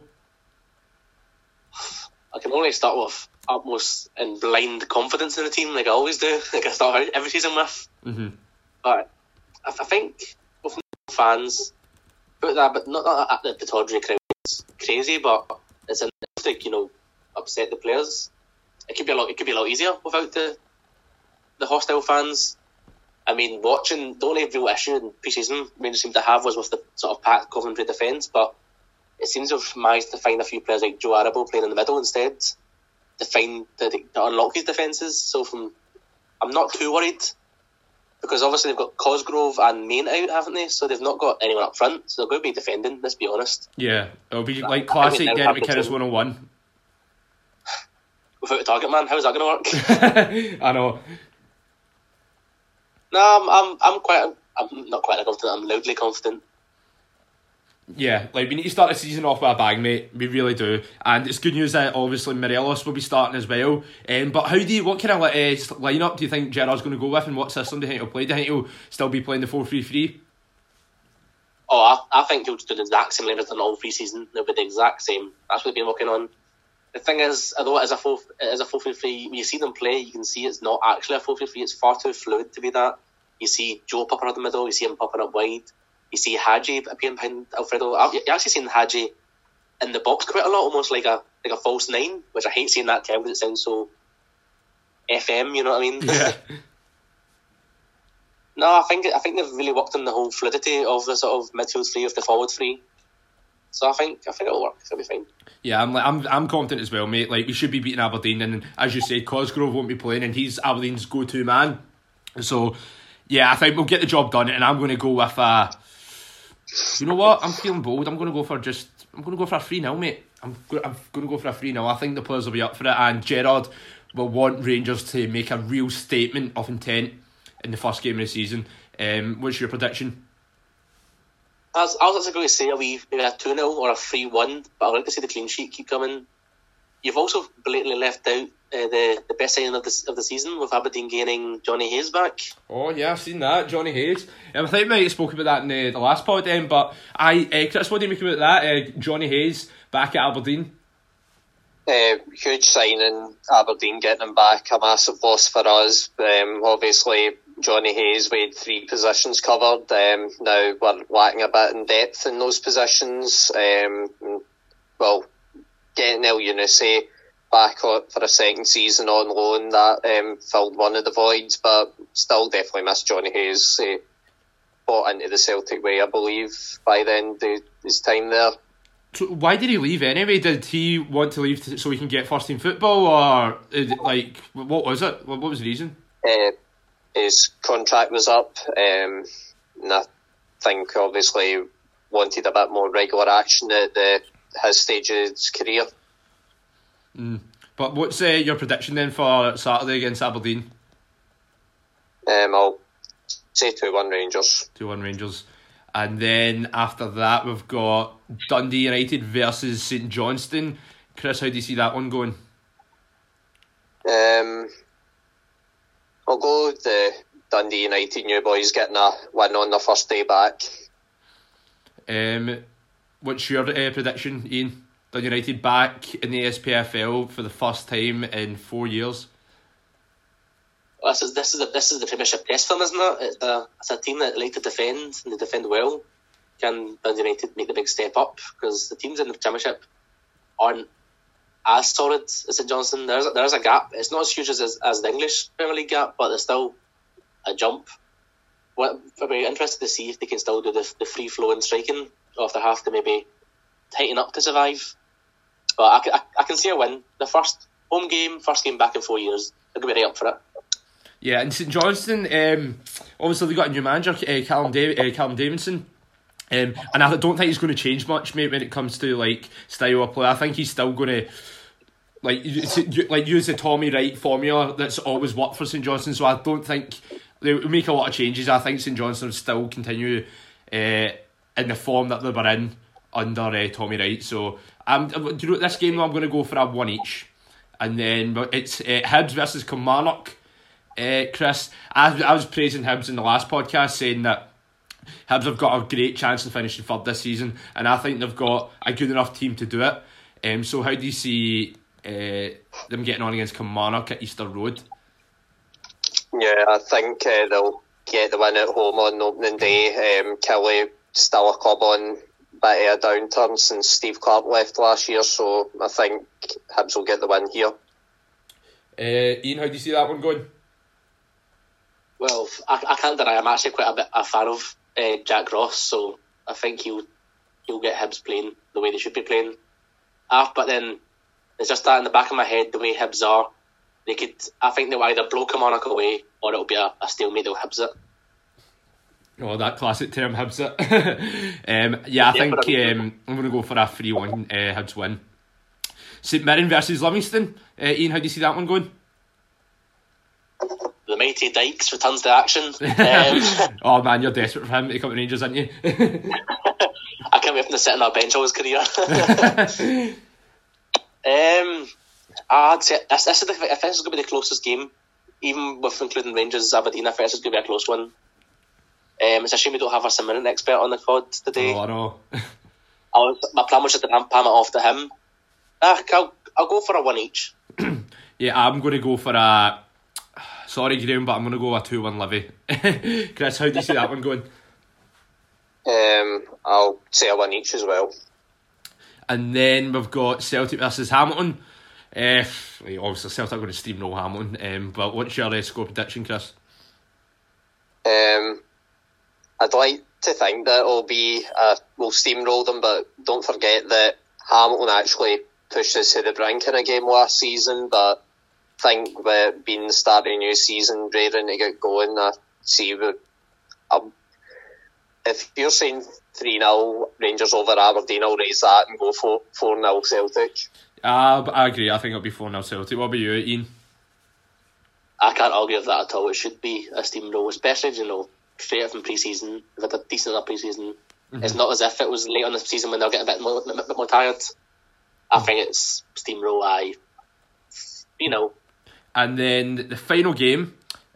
I can only start with utmost and blind confidence in the team, like I always do, [laughs] like I start every season with. Mm-hmm. But I, think think fans put that, but not, not that the Pittodrie crowd is crazy, but it's enough to you know upset the players. It could be a lot. It could be a lot easier without the the hostile fans. I mean, watching the only real issue in pre-season Rangers seem to have was with the sort of packed Coventry defence, but it seems to have managed to find a few players like Joe Aribo playing in the middle instead to find to, to unlock his defences. So from I'm not too worried because obviously they've got Cosgrove and Main out, haven't they? So they've not got anyone up front, so they're going to be defending. Let's be honest. Yeah, it'll be like classic Derek McInnes one on one. [laughs] Without a target man, how's that going to work? [laughs] I know. No, I'm, I'm, I'm quite, I'm not quite confident. I'm loudly confident. Yeah, like we need to start the season off with a bang, mate. We really do, and it's good news that obviously Morelos will be starting as well. Um, but how do you, what kind of uh, lineup do you think Gerrard's going to go with, and what system do you think he'll play? Do you think he'll still be playing the four three three? Oh, I, I think he'll just do the exact same lineup than all three season. It'll be the exact same. That's what we've been working on. The thing is, although it is a four, it is a four three three. When you see them play, you can see it's not actually a four three three. It's far too fluid to be that. You see Joe popping up the middle. You see him popping up wide you see Hagi appearing behind Alfredo. I've actually seen Hagi in the box quite a lot, almost like a like a false nine, which I hate seeing that term because it sounds so FM. You know what I mean? Yeah. [laughs] no, I think I think they've really worked on the whole fluidity of the sort of midfield three of the forward three. So I think I think it'll work. It'll be fine. Yeah, I'm I'm I'm confident as well, mate. Like we should be beating Aberdeen, and as you say, Cosgrove won't be playing, and he's Aberdeen's go-to man. So, yeah, I think we'll get the job done, and I'm going to go with a you know what? I'm feeling bold. I'm going to go for just. I'm going to go for a 3 0, mate. I'm, I'm going to go for a 3 0. I think the players will be up for it, and Gerrard will want Rangers to make a real statement of intent in the first game of the season. Um, what's your prediction? I was, I was going to say a wee, maybe a 2 0 or a 3 1, but I'd like to see the clean sheet keep coming. You've also blatantly left out uh, the the best signing of the of the season with Aberdeen gaining Jonny Hayes back. Oh yeah, I've seen that Jonny Hayes. Um, I think we might have spoken about that in the, the last pod, um, but I uh, Chris, what do you make about that? Uh, Jonny Hayes back at Aberdeen. Uh, huge signing, Aberdeen getting him back, a massive loss for us. Um, obviously, Jonny Hayes, we had three positions covered. Um, now we're lacking a bit in depth in those positions. Um, well, getting Elyounoussi back up for a second season on loan that um, filled one of the voids, but still definitely miss Jonny Hayes. He bought into the Celtic way, I believe, by then the, his time there. So why did he leave anyway? Did he want to leave to, so he can get first team football, or like what was it? What was the reason? Uh, his contract was up, um, and I think obviously wanted a bit more regular action at the, his stage of his career. Mm. But what's uh, your prediction then for Saturday against Aberdeen? Um, I'll say 2 1 Rangers. 2 1 Rangers. And then after that, we've got Dundee United versus St Johnstone. Chris, how do you see that one going? Um, I'll go with the Dundee United new boys getting a win on the first day back. Um, what's your uh, prediction, Ian? Dundee United back in the SPFL for the first time in four years. Well, this is this is a, this is the Premiership test film, isn't it? It's a, it's a team that like to defend and they defend well. Can Dundee United make the big step up because the teams in the Premiership aren't as solid as St Johnstone. There's there's a gap. It's not as huge as as the English Premier League gap, but there's still a jump. What I'd be interested to see if they can still do the, the free flowing striking, or if they have to maybe tighten up to survive. But I, I, I can see a win. The first home game, first game back in four years. They're going to be right up for it. Yeah, and St Johnstone, um, obviously they got a new manager, uh, Callum, Dav- uh, Callum Davidson. Um, and I don't think he's going to change much, mate, when it comes to like style of play. I think he's still going to like like use the Tommy Wright formula that's always worked for St Johnstone. So I don't think they'll make a lot of changes. I think St Johnstone will still continue uh, in the form that they were in under uh, Tommy Wright. So um, do you know this game? I'm going to go for a one each, and then it's uh, Hibs versus Kilmarnock. Uh, Chris, I, I was praising Hibs in the last podcast, saying that Hibs have got a great chance of finishing third this season, and I think they've got a good enough team to do it. Um, so how do you see uh, them getting on against Kilmarnock at Easter Road? Yeah, I think uh, they'll get the win at home on opening day. Um, Killie still a club on bit of a downturn since Steve Clarke left last year, so I think Hibs will get the win here. Uh, Ian, how do you see that one going? Well, I, I can't deny I'm actually quite a bit a fan of uh, Jack Ross, so I think he'll he'll get Hibs playing the way they should be playing. Ah, but then it's just that in the back of my head, the way Hibs are, they could. I think they'll either blow Kilmarnock away or it'll be a, a stalemate. They'll Hibs it. Oh, that classic term, Hibs it. [laughs] um, yeah, I think um, I'm going to go for a 3 1 uh, Hibs win. St Mirren versus Livingston. Uh, Ian, how do you see that one going? The mighty Dykes returns to action. [laughs] Um, [laughs] oh man, you're desperate for him to come to Rangers, aren't you? I can't wait for him to sit on our bench all his career. Um, I'd say this, this is the, if this is going to be the closest game, even with including Rangers Aberdeen, I think this is going to be a close one. Um, it's a shame we don't have a St expert on the pod today. oh, I know. [laughs] I was, my plan was just to palm it off to him. Ah, I'll, I'll go for a one each. [clears throat] Yeah, I'm going to go for a. Sorry, Graham, but I'm going to go a 2 1 Livi. [laughs] Chris, how do you see that one going? Um, I'll say a one each as well. And then we've got Celtic versus Hamilton. Uh, obviously, Celtic are going to steamroll Hamilton. Um, but what's your uh, score prediction, Chris? Um, I'd like to think that it'll be uh, we'll steamroll them, but don't forget that Hamilton actually pushed us to the brink in a game last season. But I think with being the start of a new season, raring to get going, I see. Um, if you're saying three 0 Rangers over Aberdeen, I'll raise that and go for four 0 Celtic. Uh, I agree. I think it'll be 4 0 Celtic. What about you, Ian? I can't argue with that at all. It should be a steamroll, especially you know straight up from pre-season. We've had a decent enough pre-season. Mm-hmm. It's not as if it was late on the season when they're getting a bit more, a bit more tired. I think it's steamroll. I, you know. And then the final game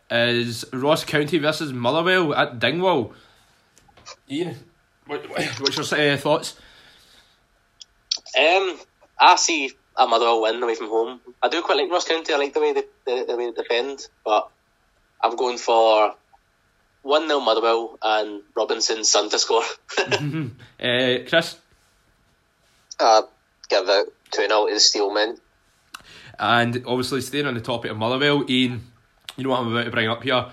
is Ross County versus Motherwell at Dingwall. Ian, what, what's your uh, thoughts? Um, I see a Motherwell win away from home. I do quite like Ross County. I like the way they the, the way they defend, but I'm going for one 0 Motherwell and Robinson's son to score. [laughs] uh, Chris, uh, give it two 0 to the Steelmen. And obviously, staying on the topic of Motherwell, Ian, you know what I'm about to bring up here.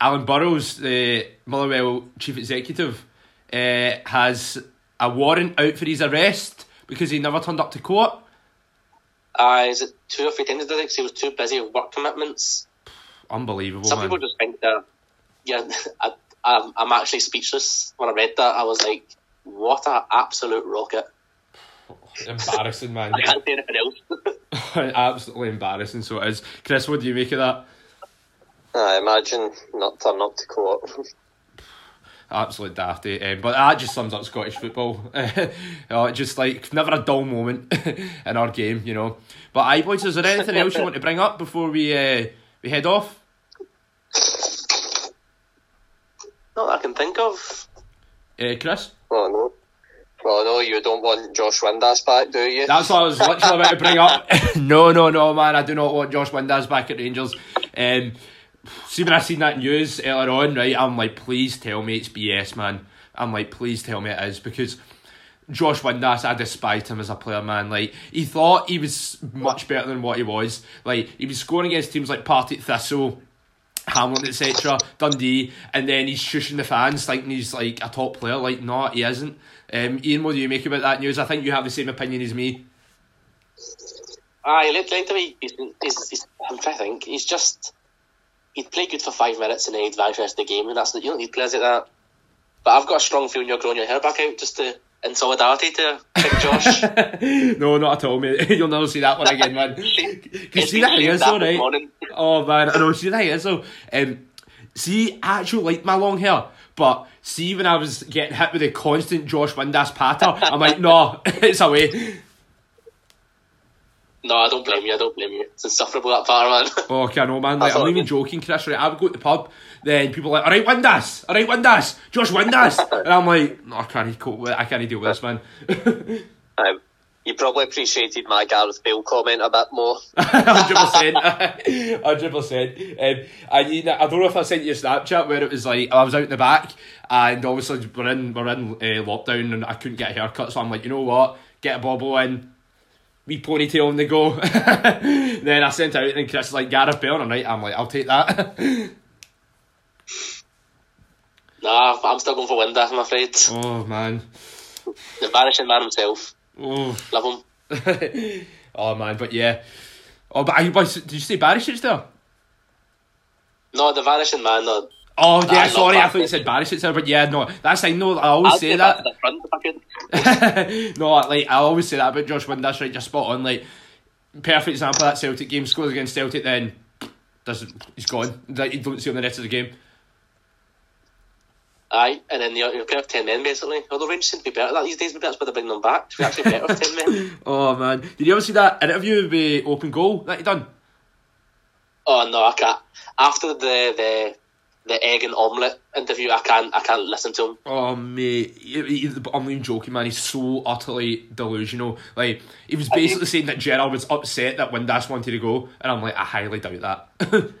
Alan Burrows, the Motherwell chief executive, uh, has a warrant out for his arrest because he never turned up to court. Uh, is it two or three times did Because he was too busy with work commitments. Unbelievable. Some man. people just think that. Yeah, [laughs] I, I'm, I'm actually speechless when I read that. I was like, "What an absolute rocket!" [sighs] Embarrassing, man. [laughs] I can't say anything else. [laughs] Absolutely embarrassing. So it is. Chris, what do you make of that? I imagine not turn up to court. Absolute dafty. Um, but that just sums up Scottish football. [laughs] uh, just like never a dull moment [laughs] in our game, you know. But I boys, is there anything else you want to bring up before we uh, we head off? Not that I can think of. Uh, Chris? Oh no. Well, no, you don't want Josh Windass back, do you? That's what I was literally about to bring up. [laughs] no, no, no, man. I do not want Josh Windass back at Rangers. Um, see, when I seen that news earlier on, right, I'm like, please tell me it's BS, man. I'm like, please tell me it is because Josh Windass, I despised him as a player, man. Like, he thought he was much better than what he was. Like, he was scoring against teams like Partick Thistle, Hamilton, etc., Dundee, and then he's shushing the fans thinking he's like a top player. Like, no, he isn't. Um, Ian, what do you make about that news? I think you have the same opinion as me. I like, like the way he's, he's, he's, I'm trying to think. He's just he'd play good for five minutes and then he'd vanish the rest of the game, and that's you don't need players like that. But I've got a strong feeling you're growing your hair back out just to in solidarity to Big Josh. [laughs] no, not at all, mate. [laughs] You'll never see that one again, man. [laughs] you see that is though, right? Morning. Oh man, I know. See that that is though. Um, see, I actually like my long hair, but see when I was getting hit with the constant Josh Windass patter, I'm like, no, it's away. No, I don't blame you. I don't blame you. It's insufferable that part, man. Oh, [laughs] okay, I know, man. Like, I'm not even joking, Chris. Right, I would go to the pub, then people are like, all right, Windass, all right, Windass, Josh Windass, and I'm like, no, I can't cope with it. I can't deal with this, man. [laughs] um, you probably appreciated my Gareth Bale comment a bit more. [laughs] Hundred percent, hundred percent. Um, I I don't know if I sent you a Snapchat where it was like I was out in the back, and obviously we're in we're in uh, lockdown, and I couldn't get a haircut, so I'm like, you know what, get a bobble in. Wee ponytail on the go. [laughs] then I sent out and Chris was like Gareth Bale, and I'm like, I'm like, I'll take that. [laughs] nah, I'm still going for Windass, I'm afraid. Oh man. The vanishing man himself. Oh. Love him. [laughs] oh man, but yeah. Oh, but are you boys, did you say Barisic there? No, the vanishing man. No. Oh yeah, Nah, sorry, I thought you said Barisic there, but yeah, no, that's I know. I always I'll say that. I [laughs] no, like I always say that about Josh Windass, right? Just spot on. Like perfect example of that Celtic game scores against Celtic, then doesn't he's gone. Like, you don't see him the rest of the game. Aye, and then you're, you're playing with 10 men basically. Although Rangers seem to be better at that these days, maybe that's why they're bringing them back. Be actually better with 10 men. [laughs] Oh man, did you ever see that interview with the Open Goal that he done? Oh no, I can't. After the the the egg and omelette interview, I can't I can't listen to him. Oh mate, he, he, I'm even joking, man. He's so utterly delusional. Like he was basically saying that Gerrard was upset that Windass wanted to go, and I'm like, I highly doubt that. [laughs]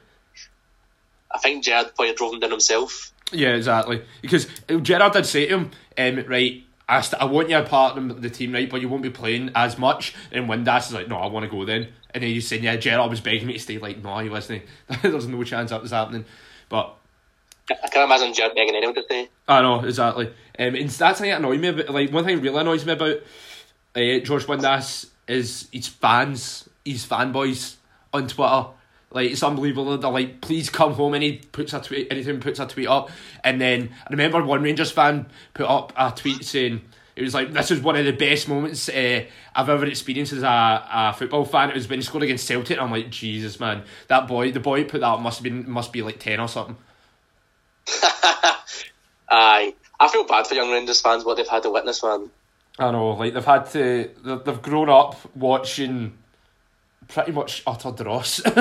I think Gerrard probably drove him down himself. Yeah, exactly. Because Gerrard did say to him, um, right, I, st- I want you a part of the team, right, but you won't be playing as much. And Windass is like, no, I want to go then. And then he's saying, yeah, Gerrard was begging me to stay. Like, no, you listening? [laughs] There's no chance that was happening. But I can't imagine Gerrard begging anyone to stay. I know exactly. Um, and that's thing that annoys me. About, like one thing really annoys me about uh, George Windass is his fans, his fanboys on Twitter. Like it's unbelievable. They're like, "Please come home," and he puts a tweet. Anytime puts a tweet up, and then I remember one Rangers fan put up a tweet saying it was like, "This is one of the best moments uh, I've ever experienced as a, a football fan." It was when he scored against Celtic. I'm like, Jesus, man, that boy, the boy put that must have been must be like ten or something. [laughs] Aye, I feel bad for young Rangers fans what they've had to witness, man. I know, like they've had to, they've grown up watching pretty much utter dross. [laughs]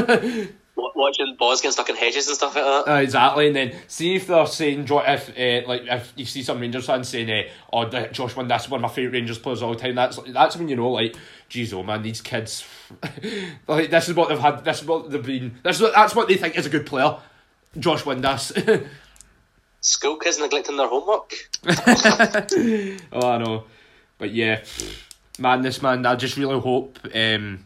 Watching balls getting stuck in hedges and stuff like that. Uh, exactly, and then see if they're saying if uh, like if you see some Rangers fans saying, uh, "Oh, Josh Wynn, that's one of my favourite Rangers players all the time." That's that's when you know, like, geez, oh man, these kids, [laughs] like this is what they've had. This is what they've been. This is what, that's what they think is a good player. Josh Windass. School kids neglecting their homework. [laughs] oh, I know, but yeah, man, this man. I just really hope. Um,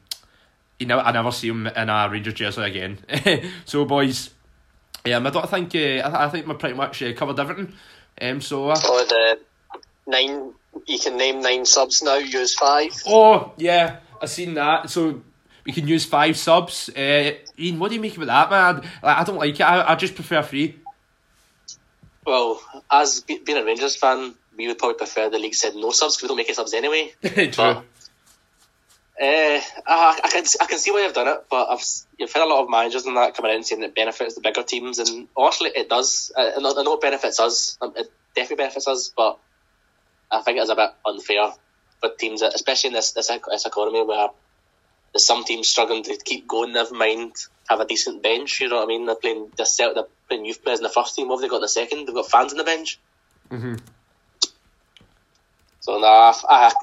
you know, I never see him in a Rangers jersey again. [laughs] so, boys, yeah, I don't think uh, I, I think we're pretty much uh, covered everything. Um, so, uh, oh, the nine. You can name nine subs now. Use five. Oh yeah, I seen that. So we can use five subs. Uh, Ian, what do you make about that, man? Like, I don't like it. I, I just prefer three. Well, as be, being a Rangers fan, we would probably prefer the league said no subs because we don't make any subs anyway. [laughs] True. But, uh, I, I can I can see why you've done it, but I've you've had a lot of managers and that coming in saying it benefits the bigger teams, and honestly, it does. I, I know it benefits us. Um, It definitely benefits us, but I think it's a bit unfair for teams, especially in this this, this economy where there's some teams struggling to keep going. Never mind have a decent bench. You know what I mean? They're playing they're, set, they're playing youth players in the first team. What have they got in the second? They've got fans in the bench. Mm-hmm. So nah, I,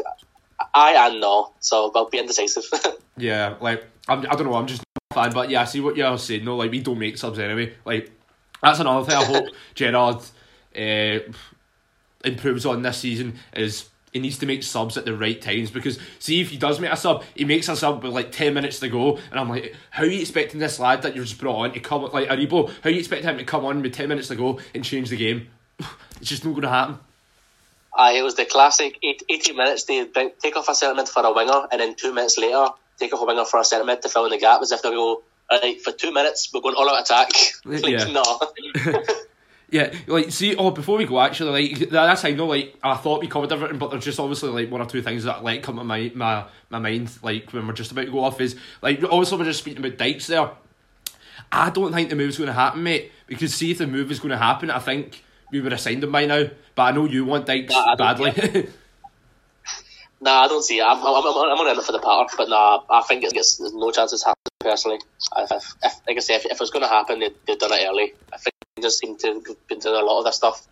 I and no. So I'll be indecisive. [laughs] Yeah, like I'm, I don't know. I'm just not a fan, but yeah, I see what you're saying. No, like we don't make subs anyway. Like that's another thing. I hope [laughs] Gerrard uh, improves on this season is he needs to make subs at the right times because see if he does make a sub, he makes a sub with like ten minutes to go, and I'm like, how are you expecting this lad that you're just brought on to come like Aribo? How are you expecting him to come on with ten minutes to go and change the game? [laughs] It's just not going to happen. Aye, it was the classic eight, 80 minutes. They take off a centre for a winger, and then two minutes later, take off a winger for a centre to fill in the gap as if they go, Alright, for two minutes, we're going all out attack. [laughs] like, Yeah. no. [laughs] Yeah, like see, oh, before we go, actually, like that- that's I know, like I thought we covered everything, but there's just obviously like one or two things that like come to my my my mind, like when we're just about to go off is like obviously we're just speaking about Dykes there. I don't think the move's going to happen, mate. Because see if the move is going to happen, I think we would have signed him by now. But I know you want Dykes Nah, badly. [laughs] nah, I don't see it. I'm, I'm, I'm, I'm in it for the pattern, but nah, I think it's, it's there's no chances happening personally. If, if, like I say, if, if it was going to happen, they'd, they'd done it early. I think just seem to have been doing a lot of this stuff.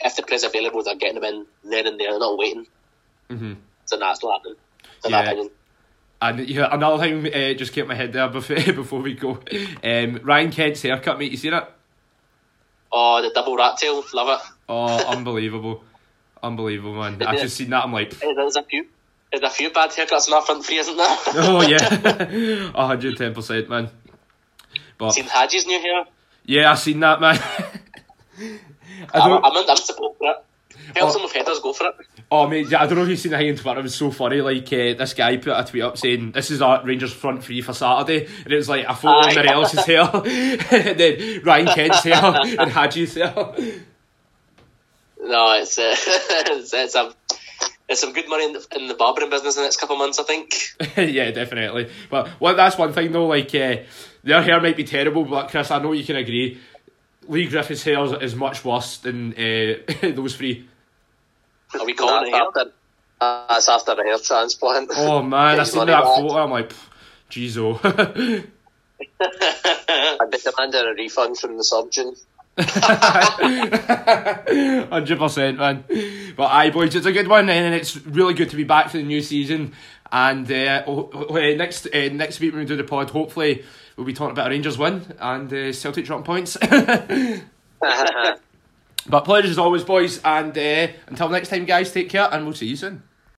If the players available, they're getting them in then and there, they're not waiting. Mhm. So nah, not happening. In my opinion. and yeah, another thing, uh, just keep my head there [laughs] before before we go. Um, Ryan Kent's haircut, mate. You seen it? Oh, the double rat tail, love it. Oh, [laughs] unbelievable, unbelievable, man. I just seen that. I'm like, There's a few. There's a few bad haircuts in our front three, isn't there? oh yeah, [laughs] hundred ten percent, man. But Seen Hagi's new hair. Yeah, I seen that, man. [laughs] I I'm, don't. I'm, in- I'm support for it. Tell Oh. some of headers, go for it. Oh mate, yeah, I don't know if you've seen the thing on Twitter. It was so funny. Like uh, this guy put a tweet up saying, "This is our Rangers front three for Saturday," and it was like a photo of Aye. Morelos's hair, [laughs] and then Ryan Kent's hair, [laughs] and Hagi's hair. No, it's uh, it's, it's a there's some good money in the, in the barbering business in the next couple of months. I think. yeah, definitely. But well, that's one thing though. Like uh, their hair might be terrible, but Chris, I know you can agree. Leigh Griffiths' hair is, is much worse than uh, [laughs] those three. Are we calling it after, uh, that's after a hair transplant. Oh man, I Get seen that back. photo. I'm like, jeez, oh. I'd be demanding a refund from the surgeon. [laughs] Hundred percent, man. But aye, boys, it's a good one, and it's really good to be back for the new season. And uh, oh, oh, uh, next uh, next week when we do the pod, hopefully we'll be talking about a Rangers win and uh, Celtic dropping points. [laughs] [laughs] but pleasure as always, boys. And uh, until next time, guys, take care, and we'll see you soon.